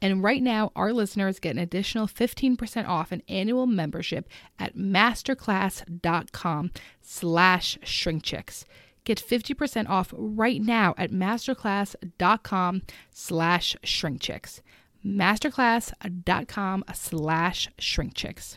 And right now, our listeners get an additional 15% off an annual membership at masterclass.com slash shrinkchicks. Get 50% off right now at masterclass.com slash shrinkchicks. masterclass.com slash shrinkchicks.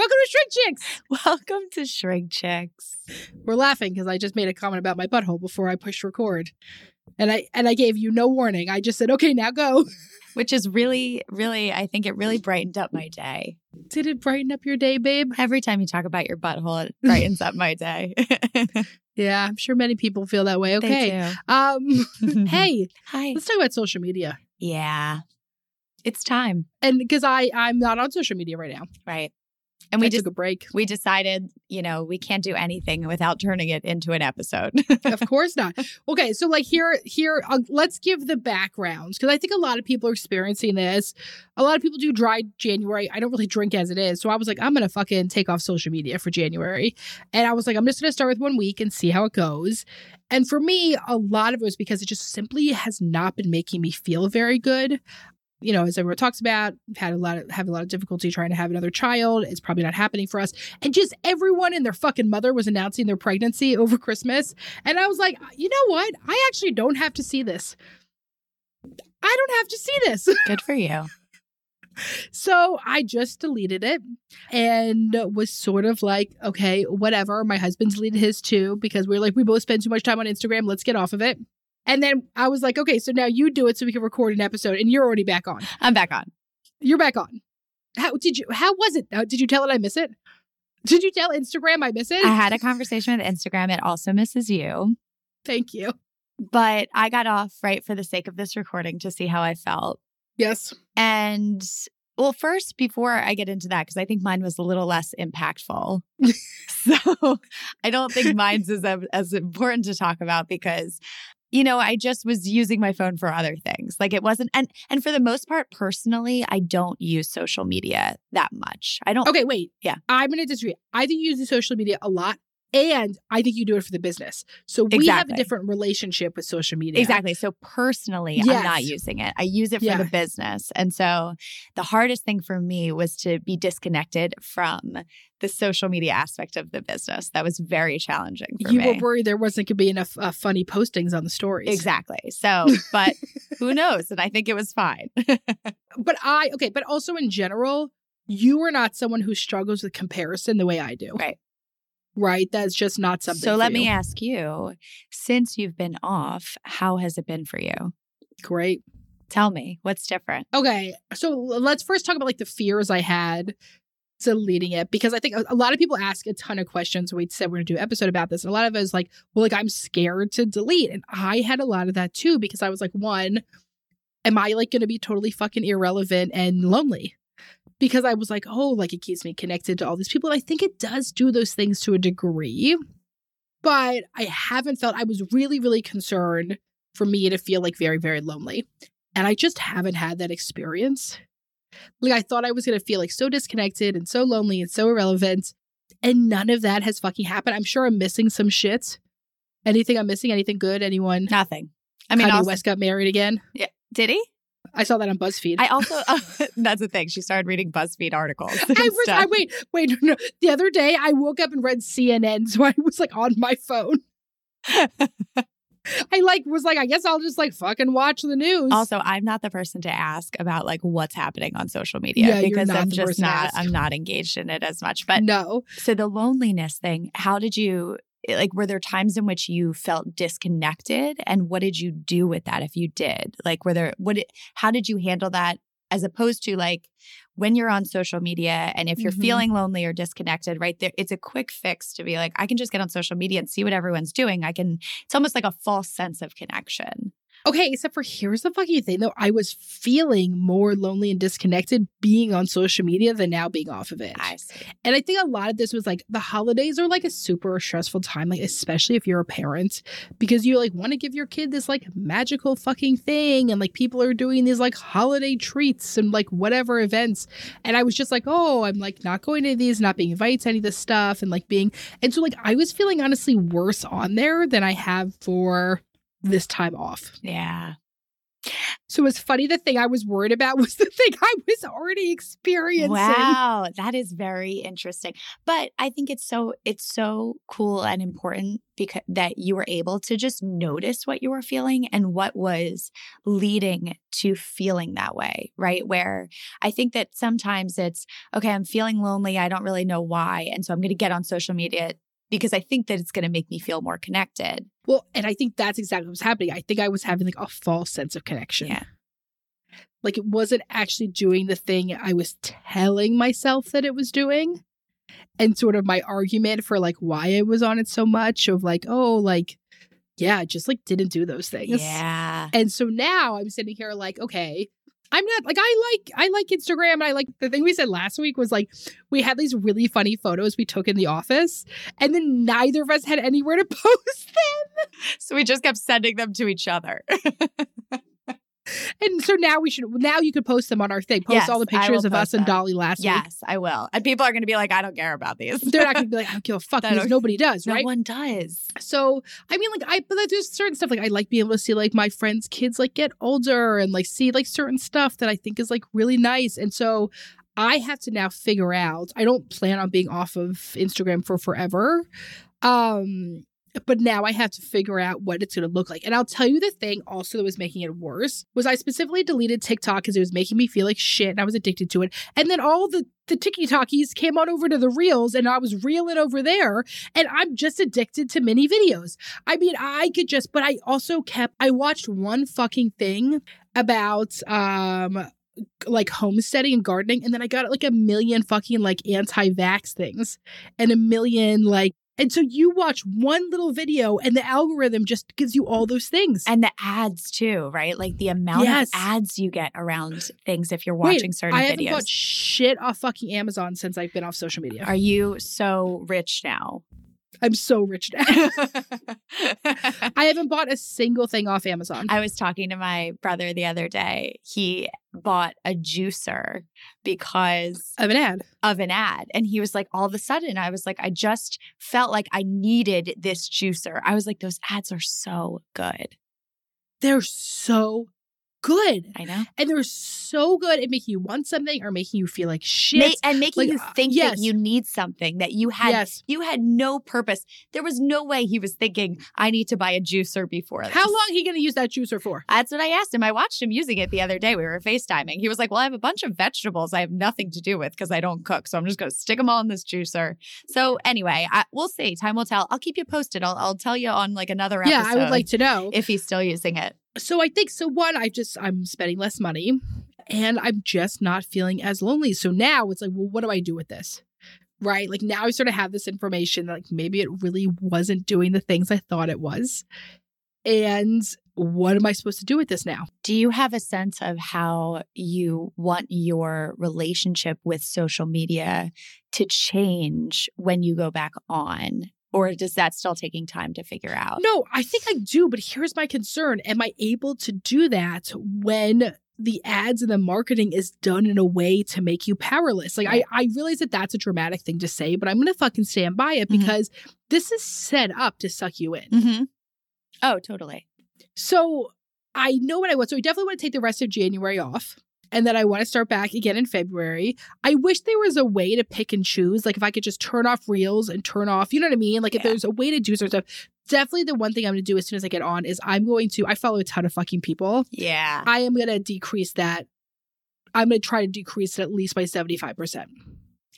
Welcome to Shrink Chicks. Welcome to Shrink Chicks. We're laughing because I just made a comment about my butthole before I pushed record. And I and I gave you no warning. I just said, okay, now go. Which is really, really, I think it really brightened up my day. Did it brighten up your day, babe? Every time you talk about your butthole, it brightens up my day. Yeah, I'm sure many people feel that way. Okay. Um hey, Hi. let's talk about social media. Yeah. It's time. And because I I'm not on social media right now. Right. And we I just took a break. we decided, you know, we can't do anything without turning it into an episode. of course not. Okay, so like here, here, uh, let's give the backgrounds because I think a lot of people are experiencing this. A lot of people do dry January. I don't really drink as it is, so I was like, I'm gonna fucking take off social media for January, and I was like, I'm just gonna start with one week and see how it goes. And for me, a lot of it was because it just simply has not been making me feel very good. You know, as everyone talks about, had a lot of have a lot of difficulty trying to have another child. It's probably not happening for us. And just everyone and their fucking mother was announcing their pregnancy over Christmas. And I was like, you know what? I actually don't have to see this. I don't have to see this. Good for you. So I just deleted it and was sort of like, okay, whatever. My husband's deleted his too because we are like, we both spend too much time on Instagram. Let's get off of it. And then I was like, okay, so now you do it so we can record an episode and you're already back on. I'm back on. You're back on. How did you, how was it? Did you tell it I miss it? Did you tell Instagram I miss it? I had a conversation with Instagram. It also misses you. Thank you. But I got off right for the sake of this recording to see how I felt. Yes. And well, first, before I get into that, because I think mine was a little less impactful. so I don't think mine's as, as important to talk about because, you know, I just was using my phone for other things. Like it wasn't, and and for the most part, personally, I don't use social media that much. I don't. Okay, wait. Yeah. I'm going to disagree. I do use social media a lot. And I think you do it for the business. So we have a different relationship with social media. Exactly. So personally, I'm not using it. I use it for Yeah. the business. And so the hardest thing for me was to be disconnected from the social media aspect of the business. That was very challenging for You me. were worried there wasn't going to be enough uh, funny postings on the stories. Exactly. So, but who knows? And I think it was fine. But I, okay, but also in general, you are not someone who struggles with comparison the way I do. Right. Right? That's just not something. So let me ask you, since you've been off, how has it been for you? Great. Tell me, what's different? Okay, so let's first talk about like the fears I had to leading it because I think a, lot of people ask a ton of questions. We said we're gonna do an episode about this, and a lot of it is like, well, like I'm scared to delete, and I had a lot of that too because I was like, one, am I like gonna be totally fucking irrelevant and lonely? Because I was like, oh, like it keeps me connected to all these people. And I think it does do those things to a degree, but I haven't felt. I was really, really concerned for me to feel like very, very lonely. And I just haven't had that experience. Like I thought I was gonna feel like so disconnected and so lonely and so irrelevant. And none of that has fucking happened. I'm sure I'm missing some shit. Anything I'm missing? Anything good? Anyone? Nothing. I mean, Kanye also, West got married again. Yeah. did he? I saw that on BuzzFeed. I also, that's the thing. She started reading BuzzFeed articles. I, was, I wait, wait, no, no. The other day I woke up and read CNN, so I was like on my phone. I like was like, I guess I'll just like fucking watch the news. Also, I'm not the person to ask about like what's happening on social media Yeah, because I'm just not. I'm not engaged in it as much. But no. so the loneliness thing, how did you like were there times in which you felt disconnected and what did you do with that if you did? Like were there what it, how did you handle that as opposed to like when you're on social media and if you're Mhm. feeling lonely or disconnected, right there, it's a quick fix to be like, I can just get on social media and see what everyone's doing. I can, it's almost like a false sense of connection. Okay, except for here's the fucking thing though. I was feeling more lonely and disconnected being on social media than now being off of it. I see. And I think a lot of this was like the holidays are like a super stressful time, like especially if you're a parent, because you like want to give your kid this like magical fucking thing, and like people are doing these like holiday treats and like whatever events. And I was just like, oh, I'm like not going to these, not being invited to any of this stuff, and like being and so like I was feeling honestly worse on there than I have for this time off. Yeah. So it's funny the thing I was worried about was the thing I was already experiencing. Wow, that is very interesting. But I think it's so it's so cool and important because that you were able to just notice what you were feeling and what was leading to feeling that way, right? Where I think that sometimes it's okay, I'm feeling lonely, I don't really know why, and so I'm going to get on social media because I think that it's going to make me feel more connected. Well, and I think that's exactly what was happening. I think I was having like a false sense of connection. Yeah. Like it wasn't actually doing the thing I was telling myself that it was doing. And sort of my argument for like why I was on it so much of like, oh, like, yeah, I just like didn't do those things. Yeah. And so now I'm sitting here like, okay, I'm not like I like I like Instagram and I like the thing we said last week was like we had these really funny photos we took in the office and then neither of us had anywhere to post them. So we just kept sending them to each other. And so now we should now you could post them on our thing. Post Yes, all the pictures of us post and. Dolly last week. yes, I will. And people are going to be like, I don't care about these. They're not gonna be like, I don't give a fuck because nobody does, no right? one does. So I mean, like I, but there's certain stuff like I like being able to see like my friends' kids like get older and like see like certain stuff that I think is like really nice. And so I have to now figure out. I don't plan on being off of Instagram for forever. Um but now I have to figure out what it's going to look like. And I'll tell you the thing also that was making it worse was I specifically deleted TikTok because it was making me feel like shit and I was addicted to it. And then all the the TikTokies came on over to the reels and I was reeling over there and I'm just addicted to mini videos. I mean, I could just but I also kept I watched one fucking thing about um like homesteading and gardening and then I got like a million fucking like anti-vax things and a million like and so you watch one little video and the algorithm just gives you all those things. And the ads too, right? Like the amount Yes. of ads you get around things if you're Wait, watching certain I haven't videos. bought shit off fucking Amazon since I've been off social media. Are you so rich now? I'm so rich now. I haven't bought a single thing off Amazon. I was talking to my brother the other day. He bought a juicer because of an ad. of an ad. And he was like, all of a sudden, I was like, I just felt like I needed this juicer. I was like, those ads are so good. They're so good. I know. And they're so good at making you want something or making you feel like shit. Ma- and making Like, you uh, think yes. that you need something that you had yes. you had no purpose. There was no way he was thinking, I need to buy a juicer before this. How long are you going to use that juicer for? That's what I asked him. I watched him using it the other day. We were FaceTiming. He was like, Well, I have a bunch of vegetables I have nothing to do with because I don't cook. So I'm just going to stick them all in this juicer. So anyway, I, we'll see. Time will tell. I'll keep you posted. I'll, I'll tell you on like another episode. Yeah. I would like to know. if he's still using it. So I think so one, I just I'm spending less money and I'm just not feeling as lonely. So now it's like, well, what do I do with this? Right? Like now I sort of have this information that like maybe it really wasn't doing the things I thought it was. And what am I supposed to do with this now? Do you have a sense of how you want your relationship with social media to change when you go back on? Or does that still taking time to figure out? No, I think I do, but here's my concern. Am I able to do that when the ads and the marketing is done in a way to make you powerless? Like, I, I realize that that's a dramatic thing to say, but I'm going to fucking stand by it Mhm. because this is set up to suck you in. Mm-hmm. Oh, totally. So I know what I want. So I definitely want to take the rest of January off. And then I want to start back again in February. I wish there was a way to pick and choose. Like if I could just turn off reels and turn off, you know what I mean? Like if there's a way to do certain stuff. Definitely the one thing I'm going to do as soon as I get on is I'm going to, I follow a ton of fucking people. Yeah. I am going to decrease that. I'm going to try to decrease it at least by 75%.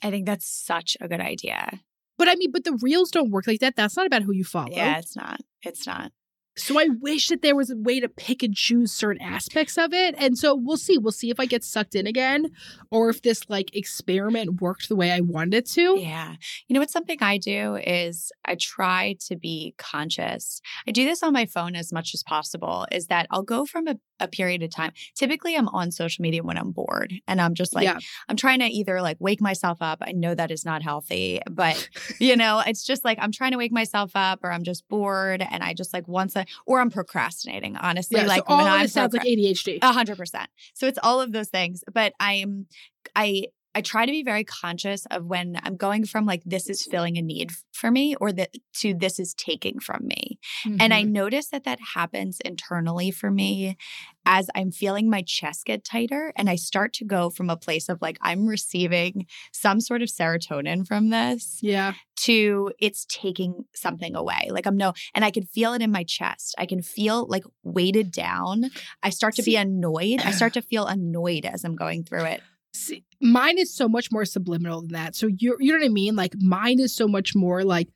I think that's such a good idea. But I mean, but the reels don't work like that. That's not about who you follow. Yeah, it's not. It's not. So I wish that there was a way to pick and choose certain aspects of it. And so we'll see. We'll see if I get sucked in again or if this like experiment worked the way I wanted it to. Yeah. You know what? Something I do is I try to be conscious. I do this on my phone as much as possible, is that I'll go from a, a period of time. Typically, I'm on social media when I'm bored and I'm just like, yeah. I'm trying to either like wake myself up. I know that is not healthy, but you know, it's just like I'm trying to wake myself up or I'm just bored and I just like once Or I'm procrastinating, honestly. Yeah, like so all when of I'm it sounds like ADHD. a hundred percent. So it's all of those things. But I'm I I try to be very conscious of when I'm going from like this is filling a need for me or that to this is taking from me. And I Mhm. notice that that happens internally for me as I'm feeling my chest get tighter and I start to go from a place of like I'm receiving some sort of serotonin from this yeah. to it's taking something away. Like I'm no, and I can feel it in my chest. I can feel like weighted down. I start to be annoyed. I start to feel annoyed as I'm going through it. See, mine is so much more subliminal than that. So you you know what I mean? Like mine is so much more like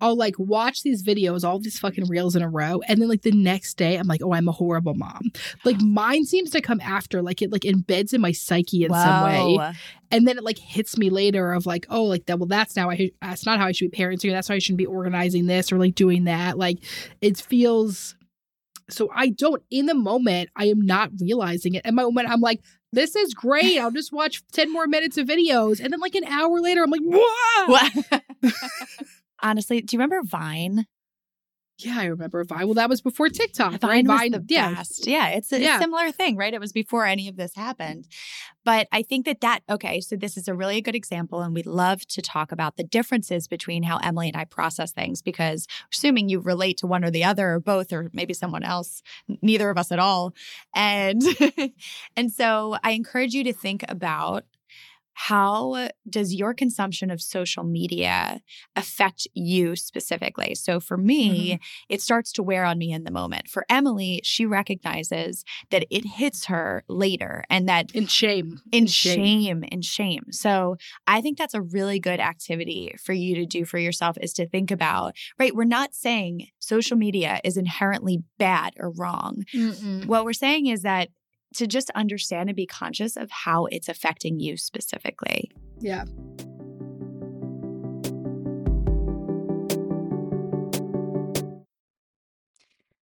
I'll like watch these videos, all these fucking reels in a row, and then like the next day I'm like, oh, I'm a horrible mom. Like mine seems to come after, like it like embeds in my psyche in some way, and then it like hits me later of like, oh, like that. Well, that's now I that's not how I should be parenting. That's how I shouldn't be organizing this or like doing that. Like it feels. So I don't in the moment I am not realizing it. In my moment I'm like, this is great. I'll just watch 10 more minutes of videos. And then like an hour later, I'm like, Whoa! What? Honestly, do you remember Vine? Yeah, I remember Vine. Well, that was before TikTok. Vine right? was the yeah. best. Yeah, it's a Yeah. similar thing, right? It was before any of this happened. But I think that that, okay, so this is a really good example. And we love to talk about the differences between how Emmalee and I process things because assuming you relate to one or the other or both, or maybe someone else, neither of us at all. And, and so I encourage you to think about how does your consumption of social media affect you specifically? So for mm-hmm. me, it starts to wear on me in the moment. For Emmalee, she recognizes that it hits her later and that In shame. in shame. shame in shame. So I think that's a really good activity for you to do for yourself is to think about, right? We're not saying social media is inherently bad or wrong. Mm-mm. What we're saying is that to just understand and be conscious of how it's affecting you specifically. Yeah.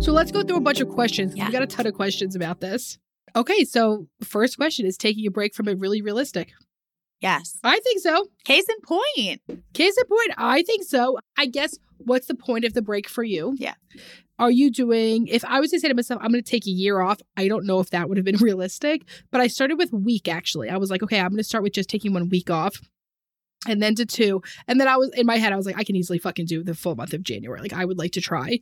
So let's go through a bunch of questions. Yeah. We got a ton of questions about this. Okay, so first question is taking a break from it really realistic? Yes. I think so. Case in point. Case in point, I think so. I guess what's the point of the break for you? Yeah. Are you doing, if I was to say to myself, I'm going to take a year off, I don't know if that would have been realistic, but I started with week actually. I was like, okay, I'm going to start with just taking one week off and then to two. And then I was in my head, I was like, I can easily fucking do the full month of January. Like, I would like to try.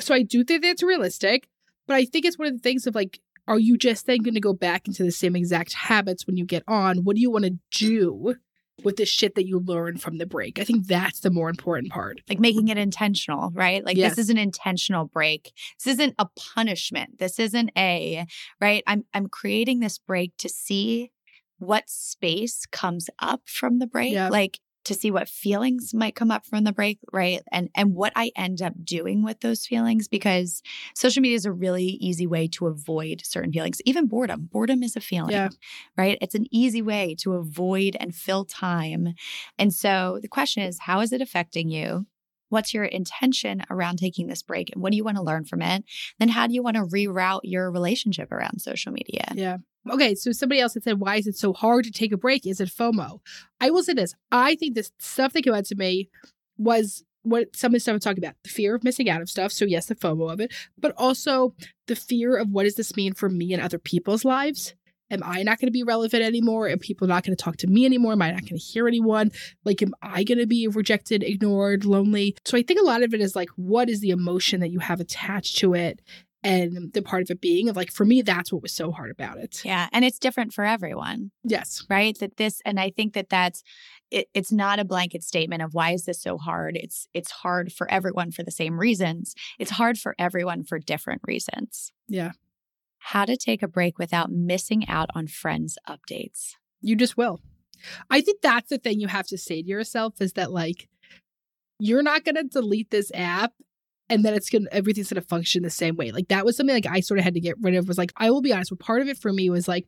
So I do think that's realistic, but I think it's one of the things of like, are you just then going to go back into the same exact habits when you get on? What do you want to do with the shit that you learned from the break? I think that's the more important part. Like making it intentional, right? Like Yes. this is an intentional break. This isn't a punishment. This isn't a, right? I'm I'm creating this break to see what space comes up from the break. Like to see what feelings might come up from the break, right? And and what I end up doing with those feelings because social media is a really easy way to avoid certain feelings. Even boredom. Boredom is a feeling Yeah. right? It's an easy way to avoid and fill time. And so the question is, how is it affecting you? What's your intention around taking this break? And what do you want to learn from it? Then how do you want to reroute your relationship around social media? Yeah. Okay, so somebody else had said, why is it so hard to take a break? Is it FOMO? I will say this. I think the stuff that came out to me was what some of the stuff I'm talking about the fear of missing out of stuff. So, yes, the FOMO of it, but also the fear of what does this mean for me and other people's lives? Am I not going to be relevant anymore? Are people not going to talk to me anymore? Am I not going to hear anyone? Like, am I going to be rejected, ignored, lonely? So, I think a lot of it is like, what is the emotion that you have attached to it? And the part of it being of like, for me, that's what was so hard about it. Yeah. And it's different for everyone, Yes. right? That this, and I think that that's, it, it's not a blanket statement of why is this so hard it's it's hard for everyone for the same reasons it's hard for everyone for different reasons Yeah. how to take a break without missing out on friends updates You just will. I think that's the thing you have to say to yourself is that like you're not going to delete this app and then it's going to everything's to function the same way. Like that was something like I sort of had to get rid of was like I will be honest, but part of it for me was like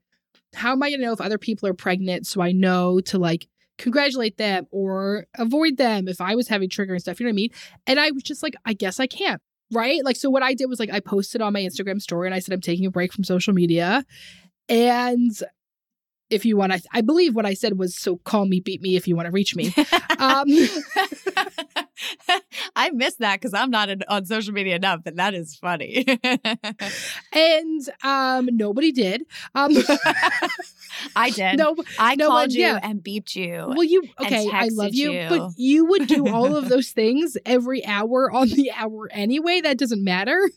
how am I going to know if other people are pregnant so I know to like congratulate them or avoid them if I was having trigger and stuff, you know what I mean? And I was just like I guess I can't. right? Like, so what I did was like I posted on my Instagram story and I said I'm taking a break from social media. And if you want to, I believe what I said was, so call me, beat me if you want to reach me. Um, I miss that because I'm not in, on social media enough, but that is funny. and um, nobody did. Um, I did. no, I no called one- you yeah. and beeped you. well, you okay? I love you, you. but you would do all of those things every hour on the hour anyway. That doesn't matter.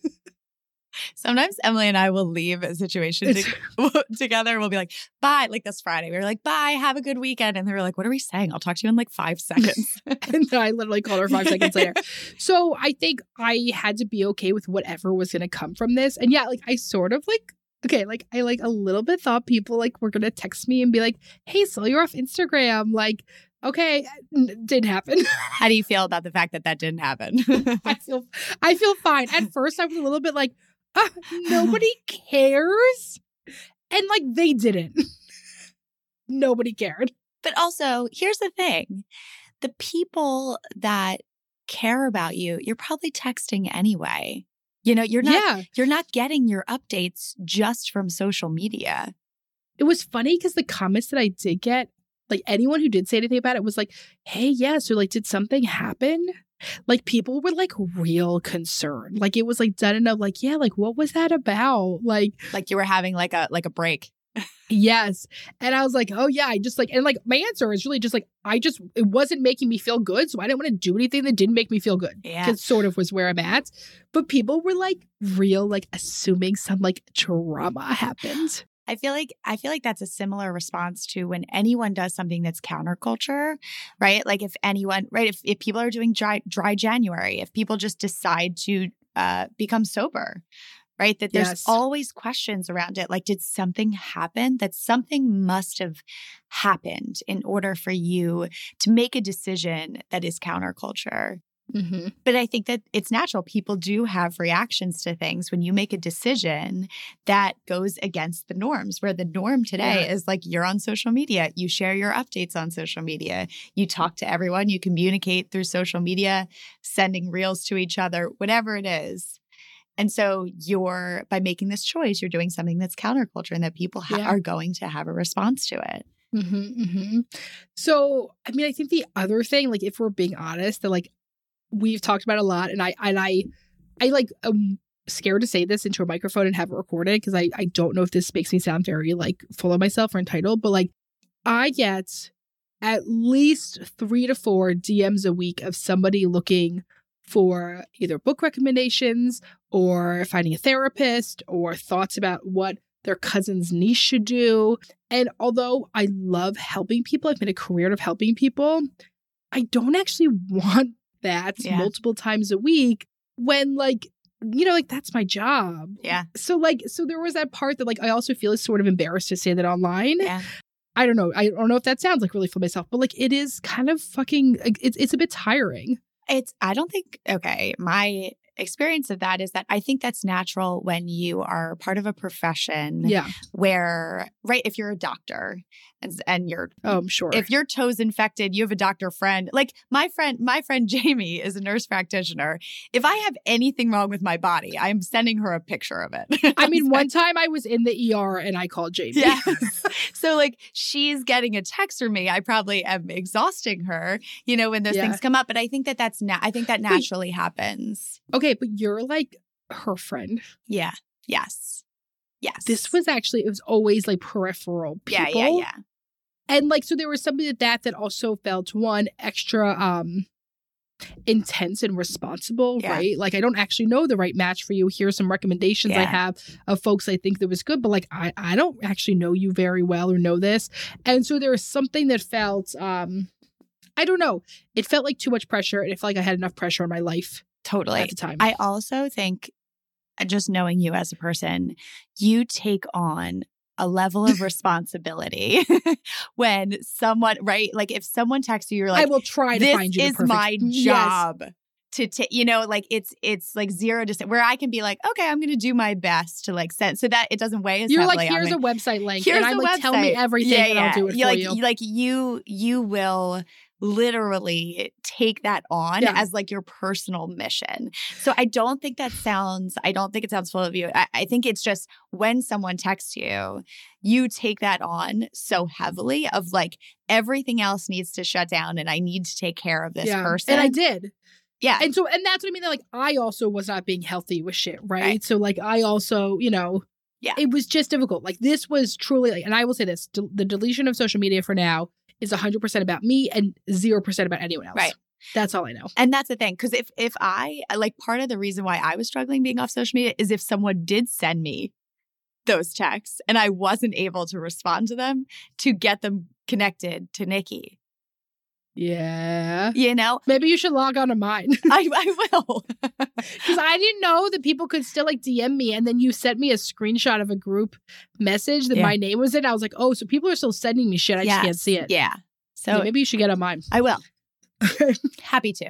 Sometimes Emmalee and I will leave a situation to- together. We'll be like, bye. Like this Friday, we were like, bye, have a good weekend. And they were like, what are we saying? I'll talk to you in like five seconds. and then I literally called her five seconds later. So I think I had to be okay with whatever was going to come from this. And yeah, like I sort of like, okay, like I like a little bit thought people like were going to text me and be like, hey, so you're off Instagram. Like, okay, uh, n- didn't happen. How do you feel about the fact that that didn't happen? I feel, I feel fine. At first, I was a little bit like, nobody cares. And like they didn't. nobody cared. But also, here's the thing the people that care about you, you're probably texting anyway. You know, you're not yeah. you're not getting your updates just from social media. it was funny because the comments that I did get, like anyone who did say anything about it was like, hey, yeah, so like, did something happen? Like people were like real concerned. Like it was like done enough, like, yeah, like what was that about? Like, Like you were having like a like a break. yes. And I was like, oh yeah, I just like, and like my answer is really just like, I just, it wasn't making me feel good. So I didn't want to do anything that didn't make me feel good. Yeah. It sort of was where I'm at. But people were like real, like assuming some like trauma happened. I feel like I feel like that's a similar response to when anyone does something that's counterculture, right? Like if anyone, right? If if people are doing dry dry January, if people just decide to uh, become sober, right? That there's Yes. always questions around it. Like, did something happen? That something must have happened in order for you to make a decision that is counterculture. Mm-hmm. But I think that it's natural. People do have reactions to things when you make a decision that goes against the norms, where the norm today Yeah. is like you're on social media, you share your updates on social media, you talk to everyone, you communicate through social media, sending reels to each other, whatever it is. And so you're, by making this choice, you're doing something that's counterculture and that people ha- Yeah. are going to have a response to it. Mm-hmm, hmm So, I mean, I think the other thing, like, if we're being honest, that like we've talked about a lot, and I and I, I like am scared to say this into a microphone and have it recorded because I I don't know if this makes me sound very like full of myself or entitled, but like I get at least three to four DMs a week of somebody looking for either book recommendations or finding a therapist or thoughts about what their cousin's niece should do. And although I love helping people, I've made a career of helping people, I don't actually want that Yeah. multiple times a week when like you know like that's my job. Yeah. So like so there was that part that like I also feel is sort of embarrassed to say that online. Yeah. I don't know. I don't know if that sounds like really for myself, but like it is kind of fucking it's it's a bit tiring. It's, I don't think, okay, my experience of that is that I think that's natural when you are part of a profession Yeah. where, right, if you're a doctor and, and you're, Oh, I'm sure. if your toe's infected, you have a doctor friend. Like my friend, my friend Jamie is a nurse practitioner. If I have anything wrong with my body, I'm sending her a picture of it. I mean, one time I was in the ER and I called Jamie. Yes. so like she's getting a text from me. I probably am exhausting her, you know, when those Yeah. things come up. But I think that that's na- I think that Wait. naturally happens. Okay, but you're like her friend. Yeah. Yes. Yes. This was actually it was always like peripheral people. yeah, yeah, yeah. And like so there was something that that that also felt one extra um intense and responsible, Yeah. right? Like I don't actually know the right match for you. Here's some recommendations I have of folks I think that was good, but like I I don't actually know you very well or know this. And so there was something that felt um I don't know. It felt like too much pressure and it felt like I had enough pressure on my life Totally. at the time. I also think uh, just knowing you as a person, you take on a level of responsibility when someone, right? Like if someone texts you, you're like, I will try to this find you the is perfect- my Yes. job. To take, you know, like it's it's like zero to where I can be like, okay, I'm going to do my best to like send so that it doesn't weigh as You're like, here's a website link, Here's and I'm like, tell me everything, Yeah, and. I'll do it you for like, you. Like you, you will literally take that on Yeah. as like your personal mission. So I don't think that sounds, I don't think it sounds full of you. I, I think it's just when someone texts you, you take that on so heavily of like everything else needs to shut down and I need to take care of this yeah. person. And I did. yeah. And so, and that's what I mean. Like, I also was not being healthy with shit, right? Right. So, like, I also, you know, Yeah. it was just difficult. Like, this was truly, like, and I will say this: del- the deletion of social media for now is 100% about me and 0% about anyone else. Right. That's all I know. And that's the thing. Cause if if I uh, like part of the reason why I was struggling being off social media is if someone did send me those texts and I wasn't able to respond to them to get them connected to Nikki. Yeah. You know? Maybe you should log on to mine I, I will. because I didn't know that people could still like DM me, and then you sent me a screenshot of a group message that Yeah. my name was in. I was like, oh, so people are still sending me shit. I just can't see it. yeah. So Yeah, maybe you should get on mine. I will. Happy to.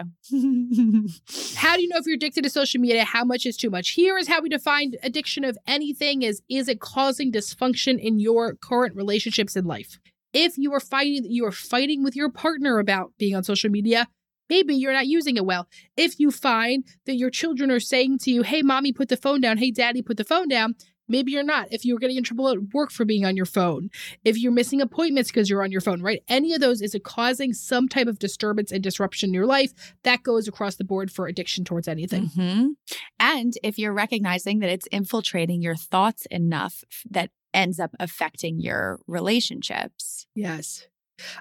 How do you know if you're addicted to social media? How much is too much? Here is how we define addiction of anything is is it causing dysfunction in your current relationships in life? If you are fighting you are fighting with your partner about being on social media, maybe you're not using it well. If you find that your children are saying to you, "Hey mommy, put the phone down. Hey daddy, put the phone down." Maybe you're not. If you're getting in trouble at work for being on your phone, if you're missing appointments because you're on your phone, right? Any of those is it causing some type of disturbance and disruption in your life that goes across the board for addiction towards anything. Mhm. And if you're recognizing that it's infiltrating your thoughts enough that ends up affecting your relationships. Yes.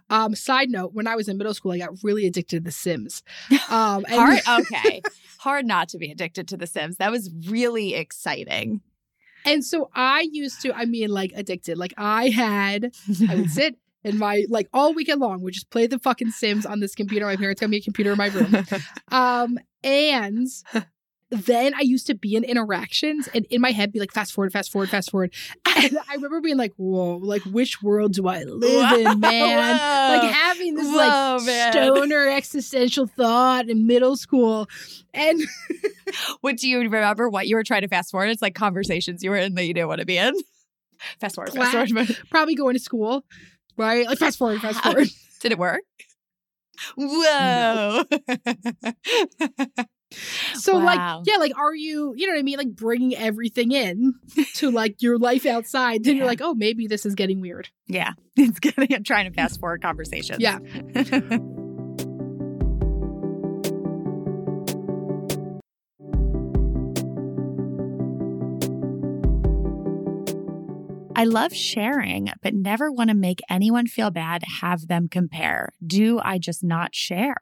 Um, side note, when I was in middle school, I got really addicted to The Sims. Um, and- Hard, okay. Hard not to be addicted to The Sims. That was really exciting. And so I used to, I mean, like addicted. Like I had, I would sit in my, like all weekend long, would just play the fucking Sims on this computer. My parents got me a computer in my room. Um, and then I used to be in interactions and in my head be like, fast forward, fast forward, fast forward. And I remember being like, whoa, like which world do I live in, man? Whoa. Like having this Whoa, like man. stoner existential thought in middle school. And What do you remember what you were trying to fast forward? It's like conversations you were in that you didn't want to be in. Fast forward, fast forward. probably going to school, right? Like fast forward, fast forward. Did it work? Whoa. So Wow. like, yeah, like, are you, you know what I mean? Like bringing everything in to like your life outside. Then you're like, oh, maybe this is getting weird. yeah. It's getting. I'm trying to fast forward conversations. Yeah. I love sharing, but never want to make anyone feel bad, have them compare. Do I just not share?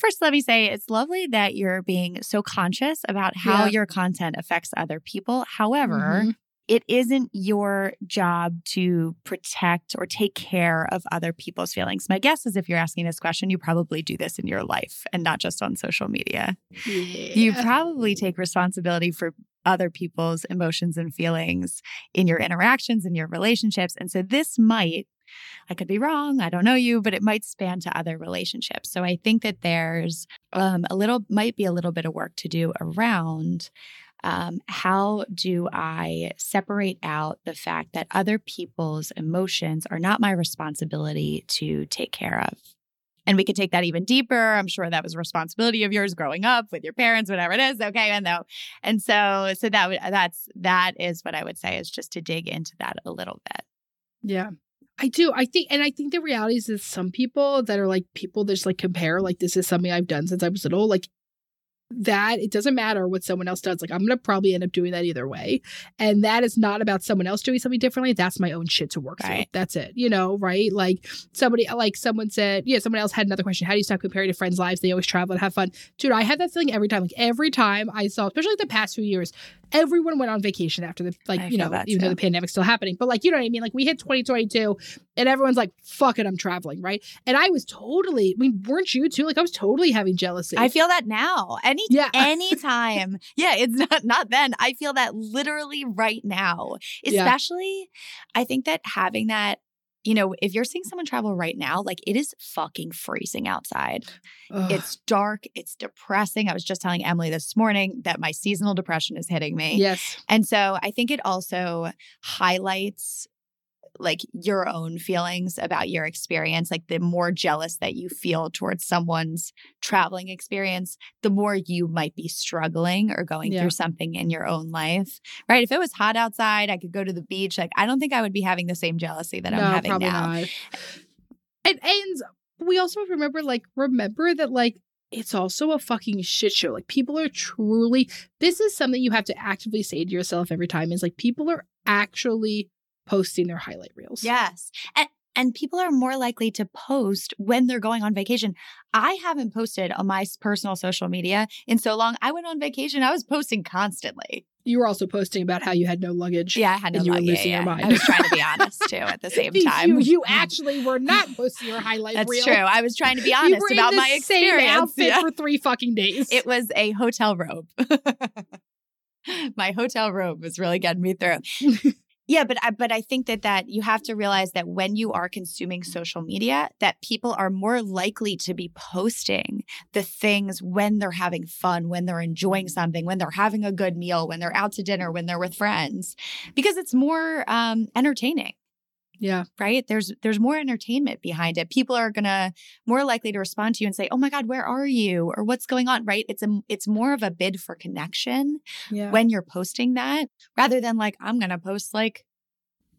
First, let me say it's lovely that you're being so conscious about how Yeah. your content affects other people. However, Mhm. it isn't your job to protect or take care of other people's feelings. My guess is if you're asking this question, you probably do this in your life and not just on social media. You probably take responsibility for other people's emotions and feelings in your interactions, in your relationships. And so this might, I could be wrong, I don't know you, but it might span to other relationships. So I think that there's um, a little, might be a little bit of work to do around um, how do I separate out the fact that other people's emotions are not my responsibility to take care of? And we could take that even deeper. I'm sure that was a responsibility of yours growing up with your parents, whatever it is. Okay, and though, and so, so that that's that is what I would say is just to dig into that a little bit. Yeah. I do. I think, and I think the reality is that some people that are like people that just like compare, like, this is something I've done since I was little, like, that it doesn't matter what someone else does. Like, I'm going to probably end up doing that either way. And that is not about someone else doing something differently. That's my own shit to work through. Right. That's it. You know, right? Like, somebody, like, someone said, yeah, someone else had another question. How do you stop comparing to friends' lives? They always travel and have fun. Dude, I had that feeling every time. Like, every time I saw, especially the past few years, everyone went on vacation after the, like, I you know, even though the pandemic's still happening. But, like, you know what I mean? Like, we hit 2022 and everyone's like, fuck it, I'm traveling, right? And I was totally, I mean, weren't you too? Like, I was totally having jealousy. I feel that now. Any Yeah. anytime. yeah, it's not not then. I feel that literally right now. Yeah. Especially I think that having that you know, if you're seeing someone travel right now, like it is fucking freezing outside. Ugh. It's dark, it's depressing. I was just telling Emmalee this morning that my seasonal depression is hitting me. yes. And so I think it also highlights like your own feelings about your experience, like the more jealous that you feel towards someone's traveling experience, the more you might be struggling or going Yeah. through something in your own life. Right? If it was hot outside, I could go to the beach. Like I don't think I would be having the same jealousy that I'm having now. not. And and we also remember, like, remember that like it's also a fucking shit show. Like people are truly this is something you have to actively say to yourself every time is like people are actually posting their highlight reels. Yes. And and people are more likely to post when they're going on vacation. I haven't posted on my personal social media in so long. I went on vacation. I was posting constantly. You were also posting about how you had no luggage. Yeah, I had no And you were luck. Yeah, losing your mind. I was trying to be honest too at the same time. You, you actually were not posting your highlight reels. That's reel. true. I was trying to be honest about my same experience. outfit Yeah. for three fucking days. It was a hotel robe. my hotel robe was really getting me through. Yeah, but I, but I think that that you have to realize that when you are consuming social media, that people are more likely to be posting the things when they're having fun, when they're enjoying something, when they're having a good meal, when they're out to dinner, when they're with friends, because it's more um, entertaining yeah. right? There's there's more entertainment behind it. People are gonna more likely to respond to you and say oh my god where are you? or what's going on? right? It's a it's more of a bid for connection Yeah. when you're posting that rather than like i'm gonna post like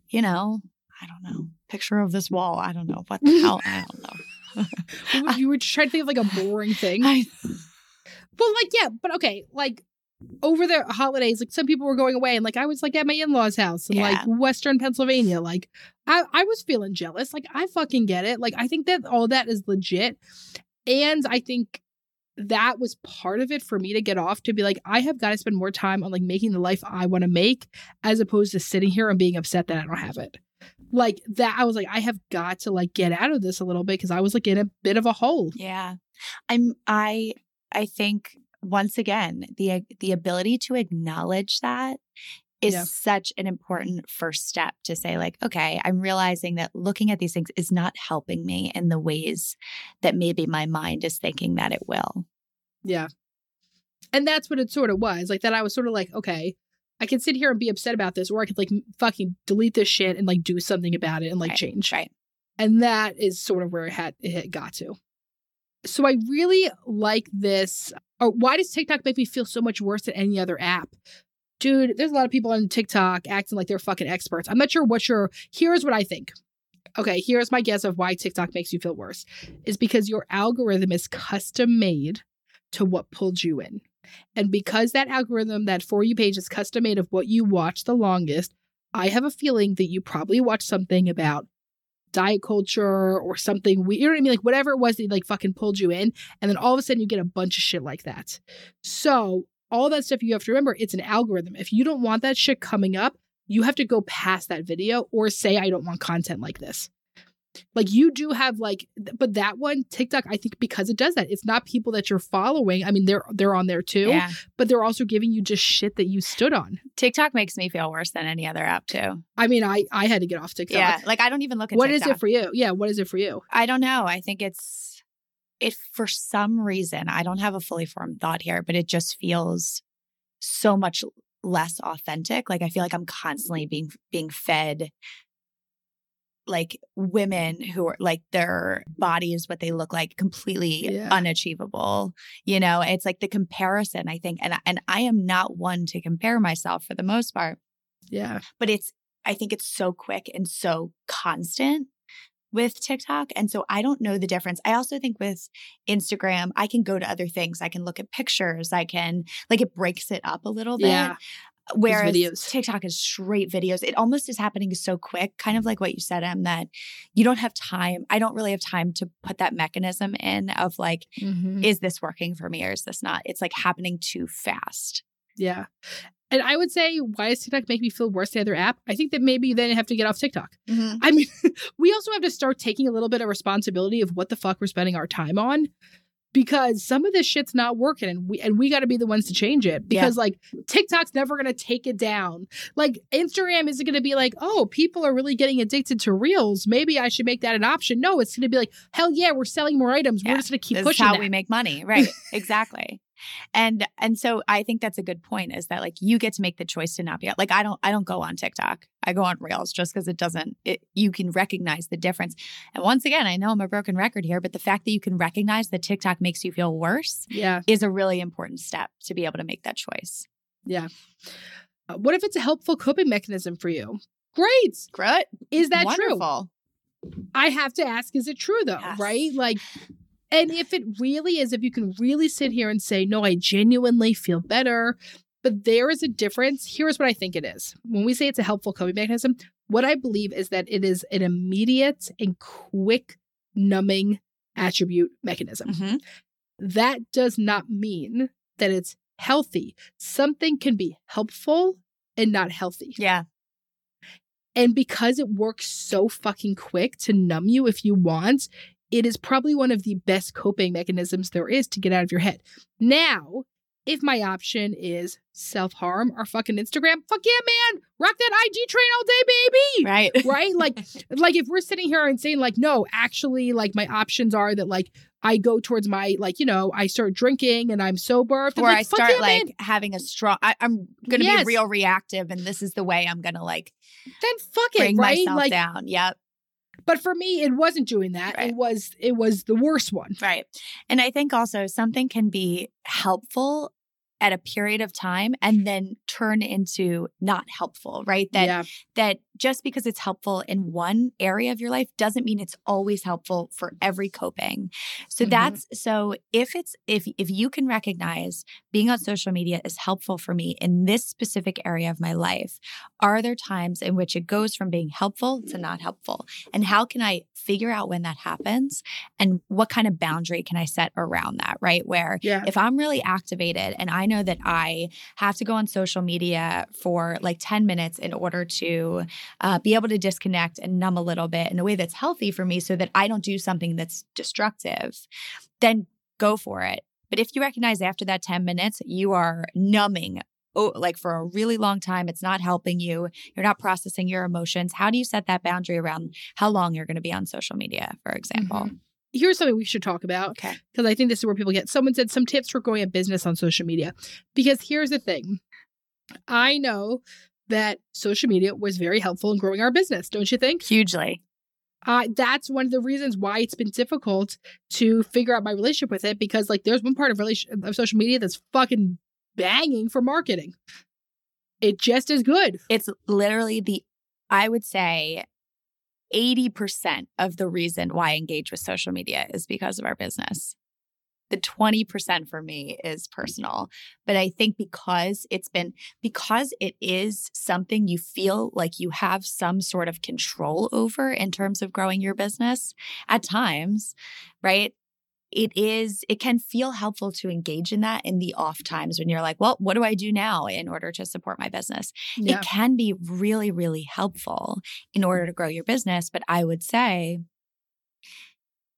you know i don't know picture of this wall. I don't know what the hell i don't know. You were- trying to think of like a boring thing. I- Well, like, yeah, but okay, like over the holidays, like some people were going away, and like I was like at my in laws' house in like Western Pennsylvania. Like, I I was feeling jealous. Like, I fucking get it. Like, I think that all that is legit, and I think that was part of it for me to get off to be like, I have got to spend more time on like making the life I want to make, as opposed to sitting here and being upset that I don't have it. Like that, I was like, I have got to like get out of this a little bit because I was like in a bit of a hole. Yeah. I'm I I think once again, the the ability to acknowledge that is Yeah. such an important first step to say like, okay, I'm realizing that looking at these things is not helping me in the ways that maybe my mind is thinking that it will. Yeah. And that's what it sort of was. Like that I was sort of like, okay, I can sit here and be upset about this, or I could like fucking delete this shit and like do something about it and like Right, change. Right. And that is sort of where it had it had got to. So I really like this. Or why does TikTok make me feel so much worse than any other app? Dude, there's a lot of people on TikTok acting like they're fucking experts. I'm not sure what your here's what I think. Okay, here's my guess of why TikTok makes you feel worse. Is because your algorithm is custom made to what pulled you in. And because that algorithm, that for you page is custom made of what you watch the longest, I have a feeling that you probably watched something about diet culture or something we you know what I mean? Like whatever it was that like fucking pulled you in. And then all of a sudden you get a bunch of shit like that. So all that stuff you have to remember, it's an algorithm. If you don't want that shit coming up, you have to go past that video or say I don't want content like this. Like you do have like but that one TikTok I think because it does that. It's not people that you're following. I mean they're they're on there too, Yeah. but they're also giving you just shit that you stood on. TikTok makes me feel worse than any other app too. I mean I I had to get off TikTok. Yeah. Like I don't even look at What is TikTok. it for you? Yeah, what is it for you? I don't know. I think it's it for some reason. I don't have a fully formed thought here, but it just feels so much less authentic. Like I feel like I'm constantly being being fed like women who are like their bodies what they look like completely Yeah. unachievable you know it's like the comparison i think and and i am not one to compare myself for the most part Yeah. but it's I think it's so quick and so constant with TikTok. And so I don't know the difference. I also think with Instagram, I can go to other things. I can look at pictures. I can like it breaks it up a little bit. Yeah. Whereas videos. TikTok is straight videos. It almost is happening so quick, kind of like what you said, Em, that you don't have time. I don't really have time to put that mechanism in of like, Mhm. is this working for me or is this not? It's like happening too fast. Yeah. And I would say, why does TikTok make me feel worse than the other app? I think that maybe then have to get off TikTok. I mean, we also have to start taking a little bit of responsibility of what the fuck we're spending our time on. Because some of this shit's not working and we and we gotta be the ones to change it. Because like TikTok's never gonna take it down. Like Instagram isn't gonna be like, oh, people are really getting addicted to reels. Maybe I should make that an option. No, it's gonna be like, hell yeah, we're selling more items. Yeah. We're just gonna keep this pushing is how that. we make money. Right. exactly. And and so I think that's a good point is that like you get to make the choice to not be like I don't I don't go on TikTok. I go on Reels just because it doesn't it you can recognize the difference. And once again, I know I'm a broken record here, but the fact that you can recognize that TikTok makes you feel worse Yeah. is a really important step to be able to make that choice. Yeah. Uh, what if it's a helpful coping mechanism for you? Great. Great. Is that true? Wonderful. I have to ask, is it true though? Yes. Right? Like, and if it really is, if you can really sit here and say, no, I genuinely feel better, but there is a difference. Here's what I think it is. When we say it's a helpful coping mechanism, what I believe is that it is an immediate and quick numbing attribute mechanism. Mhm. That does not mean that it's healthy. Something can be helpful and not healthy. Yeah. And because it works so fucking quick to numb you if you want, it is probably one of the best coping mechanisms there is to get out of your head. Now, if my option is self harm or fucking Instagram, fuck yeah, man, rock that IG train all day, baby. Right. Right? Like, like if we're sitting here and saying, like, no, actually, like my options are that like I go towards my like, you know, I start drinking and I'm sober. or like, I start yeah, like man. having a strong I, I'm gonna Yes. be real reactive and this is the way I'm gonna like then fuck it, bring right? myself Like, down. Yep. But for me, it wasn't doing that. Right. It was it was the worst one. Right. And I think also something can be helpful at a period of time and then turn into not helpful, right? That yeah. that just because it's helpful in one area of your life doesn't mean it's always helpful for every coping. So Mhm. that's so if it's if if you can recognize being on social media is helpful for me in this specific area of my life, are there times in which it goes from being helpful to not helpful? And how can I figure out when that happens and what kind of boundary can I set around that, right? Where Yeah. if I'm really activated and I know that I have to go on social media for like 10 minutes in order to uh, be able to disconnect and numb a little bit in a way that's healthy for me so that I don't do something that's destructive, then go for it. But if you recognize after that 10 minutes, you are numbing. Oh, like for a really long time, it's not helping you. You're not processing your emotions. How do you set that boundary around how long you're going to be on social media, for example? Mhm. Here's something we should talk about Okay. because I think this is where people get. Someone said some tips for growing a business on social media. Because here's the thing I know that social media was very helpful in growing our business, don't you think? Hugely. Uh, that's one of the reasons why it's been difficult to figure out my relationship with it because, like, there's one part of relation of social media that's fucking banging for marketing. It just is good. It's literally the, I would say, 80% of the reason why I engage with social media is because of our business. The 20% for me is personal. But I think because it's been, because it is something you feel like you have some sort of control over in terms of growing your business at times, right? It is, it can feel helpful to engage in that in the off times when you're like, well, what do I do now in order to support my business? Yeah. it can be really, really helpful in order to grow your business. But I would say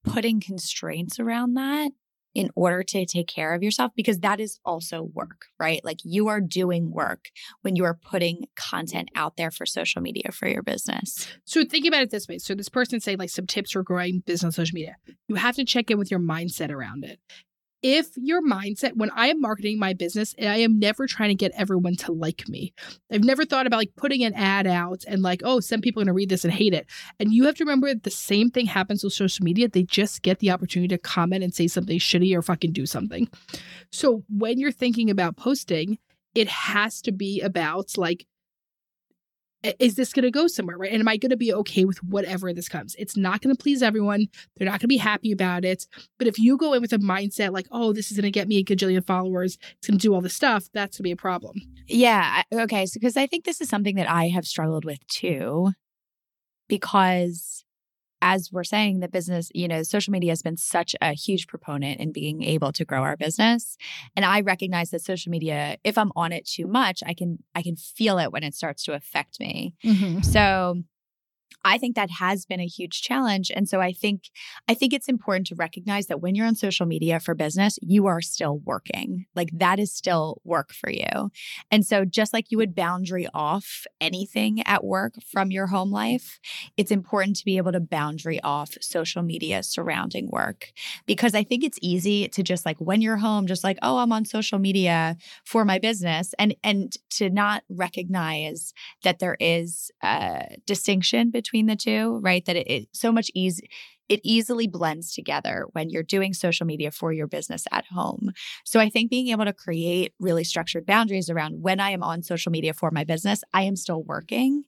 putting constraints around that in order to take care of yourself, because that is also work, right? Like you are doing work when you are putting content out there for social media for your business. So think about it this way. So this person saying like some tips for growing business on social media. You have to check in with your mindset around it. If your mindset, when I am marketing my business, I am never trying to get everyone to like me. I've never thought about like putting an ad out and like, oh, some people are gonna read this and hate it. And you have to remember the same thing happens with social media. They just get the opportunity to comment and say something shitty or fucking do something. So when you're thinking about posting, it has to be about like is this going to go somewhere right and am i going to be okay with whatever this comes it's not going to please everyone they're not going to be happy about it but if you go in with a mindset like oh this is going to get me a gajillion followers it's going to do all this stuff that's going to be a problem Yeah. Okay. So, because I think this is something that I have struggled with too, because as we're saying, the business, you know, social media has been such a huge proponent in being able to grow our business. And I recognize that social media, if I'm on it too much, I can, I can feel it when it starts to affect me. Mm-hmm. So I think that has been a huge challenge. And so I think I think it's important to recognize that when you're on social media for business, you are still working. Like that is still work for you. And so just like you would boundary off anything at work from your home life, it's important to be able to boundary off social media surrounding work because I think it's easy to just like when you're home just like, "Oh, I'm on social media for my business." And and to not recognize that there is a distinction between between the two, right? That it, it so much easy it easily blends together when you're doing social media for your business at home. So I think being able to create really structured boundaries around when I am on social media for my business, I am still working.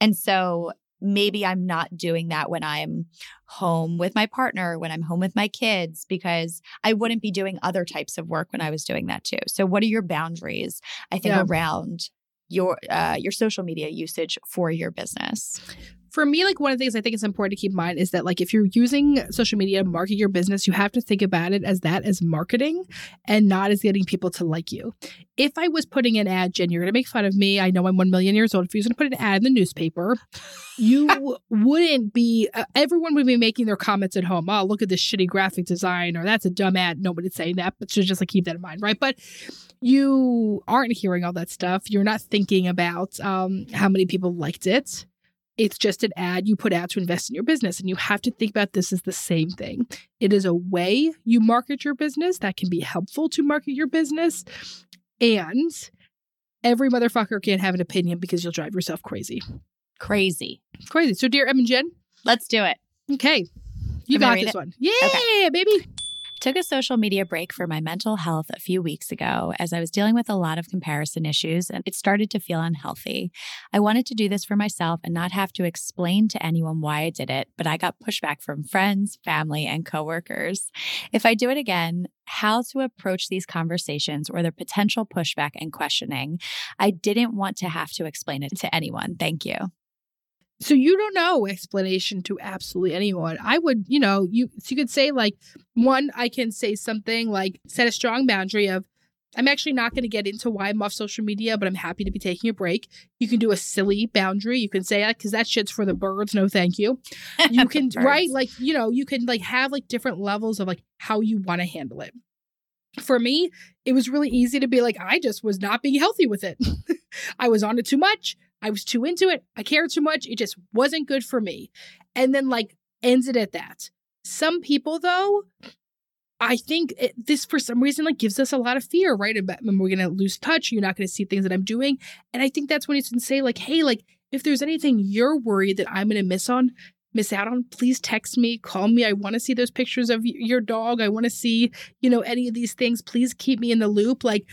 And so maybe I'm not doing that when I'm home with my partner, when I'm home with my kids, because I wouldn't be doing other types of work when I was doing that too. So, what are your boundaries? I think yeah. around your uh, your social media usage for your business for me, like one of the things I think is important to keep in mind is that like if you're using social media to market your business, you have to think about it as that as marketing and not as getting people to like you. If I was putting an ad, Jen, you're gonna make fun of me. I know I'm one million years old. If you was gonna put an ad in the newspaper, you wouldn't be. Uh, everyone would be making their comments at home. Oh, look at this shitty graphic design, or that's a dumb ad. Nobody's saying that, but so just like keep that in mind, right? But you aren't hearing all that stuff. You're not thinking about um, how many people liked it it's just an ad you put out to invest in your business. And you have to think about this as the same thing. It is a way you market your business that can be helpful to market your business. And every motherfucker can't have an opinion because you'll drive yourself crazy. Crazy. Crazy. So, dear Em and Jen, let's do it. Okay. You got this it? one. Yeah, okay. baby took a social media break for my mental health a few weeks ago as I was dealing with a lot of comparison issues and it started to feel unhealthy. I wanted to do this for myself and not have to explain to anyone why I did it, but I got pushback from friends, family, and coworkers. If I do it again, how to approach these conversations or the potential pushback and questioning. I didn't want to have to explain it to anyone. Thank you. So you don't know explanation to absolutely anyone. I would, you know, you so you could say like one, I can say something like set a strong boundary of I'm actually not going to get into why I'm off social media, but I'm happy to be taking a break. You can do a silly boundary. You can say that because that shit's for the birds. No, thank you. You can right like you know you can like have like different levels of like how you want to handle it. For me, it was really easy to be like I just was not being healthy with it. I was on it too much. I was too into it. I cared too much. It just wasn't good for me. And then, like, ends it at that. Some people, though, I think it, this for some reason like gives us a lot of fear, right? About when we're gonna lose touch. You're not gonna see things that I'm doing, and I think that's when you can say like, "Hey, like if there's anything you're worried that I'm gonna miss on, miss out on, please text me, call me. I want to see those pictures of your dog. I want to see, you know, any of these things. Please keep me in the loop. Like,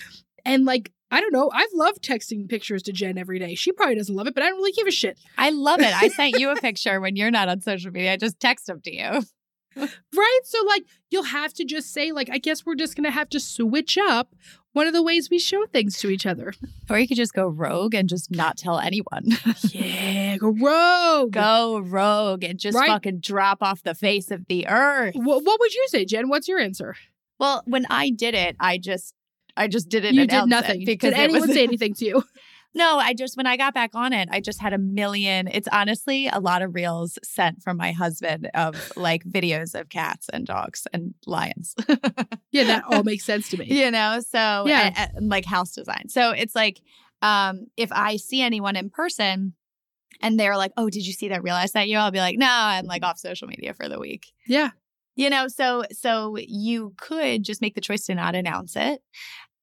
and like I don't know. I've loved texting pictures to Jen every day. She probably doesn't love it, but I don't really give a shit. I love it. I sent you a picture when you're not on social media. I just text them to you. right? So like you'll have to just say like I guess we're just going to have to switch up one of the ways we show things to each other. Or you could just go rogue and just not tell anyone. yeah, go rogue. Go rogue and just right? fucking drop off the face of the earth. What, what would you say, Jen? What's your answer? Well, when I did it, I just I just didn't. You did nothing. Because did anyone was, say anything to you? No, I just when I got back on it, I just had a million. It's honestly a lot of reels sent from my husband of like videos of cats and dogs and lions. yeah, that all makes sense to me. You know, so yeah, and, and like house design. So it's like um if I see anyone in person and they're like, "Oh, did you see that? Realize that you?" I'll be like, "No, I'm like off social media for the week." Yeah. You know, so so you could just make the choice to not announce it.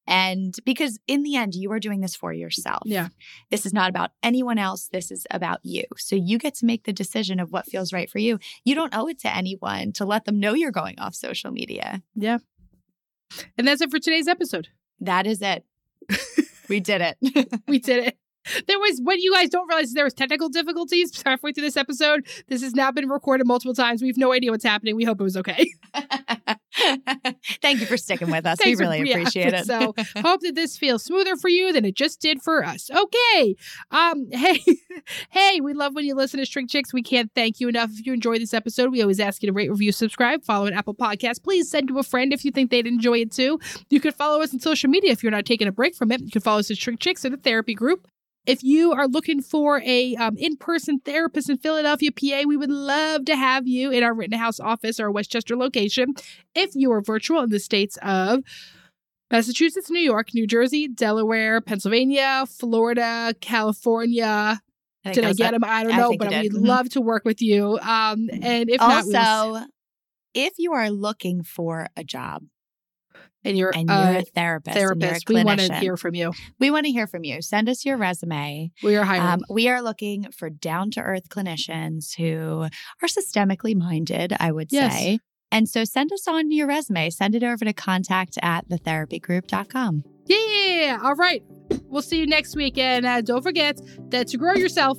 And because in the end, you are doing this for yourself. Yeah. This is not about anyone else. This is about you. So you get to make the decision of what feels right for you. You don't owe it to anyone to let them know you're going off social media. Yeah. And that's it for today's episode. That is it. we did it. we did it. There was what you guys don't realize there was technical difficulties halfway through this episode. This has now been recorded multiple times. We have no idea what's happening. We hope it was okay. Thank you for sticking with us. we really for, appreciate yeah, it. so hope that this feels smoother for you than it just did for us. Okay. Um, hey, hey, we love when you listen to Shrink Chicks. We can't thank you enough if you enjoy this episode. We always ask you to rate, review, subscribe, follow an Apple Podcast. Please send to a friend if you think they'd enjoy it too. You can follow us on social media if you're not taking a break from it. You can follow us at Shrink Chicks or the therapy group. If you are looking for a um, in-person therapist in Philadelphia, PA, we would love to have you in our Rittenhouse office or Westchester location. If you are virtual in the states of Massachusetts, New York, New Jersey, Delaware, Pennsylvania, Florida, California. Did I get them? I don't I know, but we'd. Mhm. love to work with you. Um, and if not, also, if you are looking for a job and you're, and you're a a therapist, therapist, and we a want to hear from you. we want to hear from you. Send us your resume. We are hiring. Um, we are looking for down to earth clinicians who are systemically minded, I would Yes. say. And so send us on your resume. Send it over to contact at thetherapygroup.com. yeah. All right. We'll see you next week. And uh, don't forget that to grow yourself.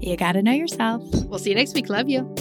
You got to know yourself. We'll see you next week. Love you.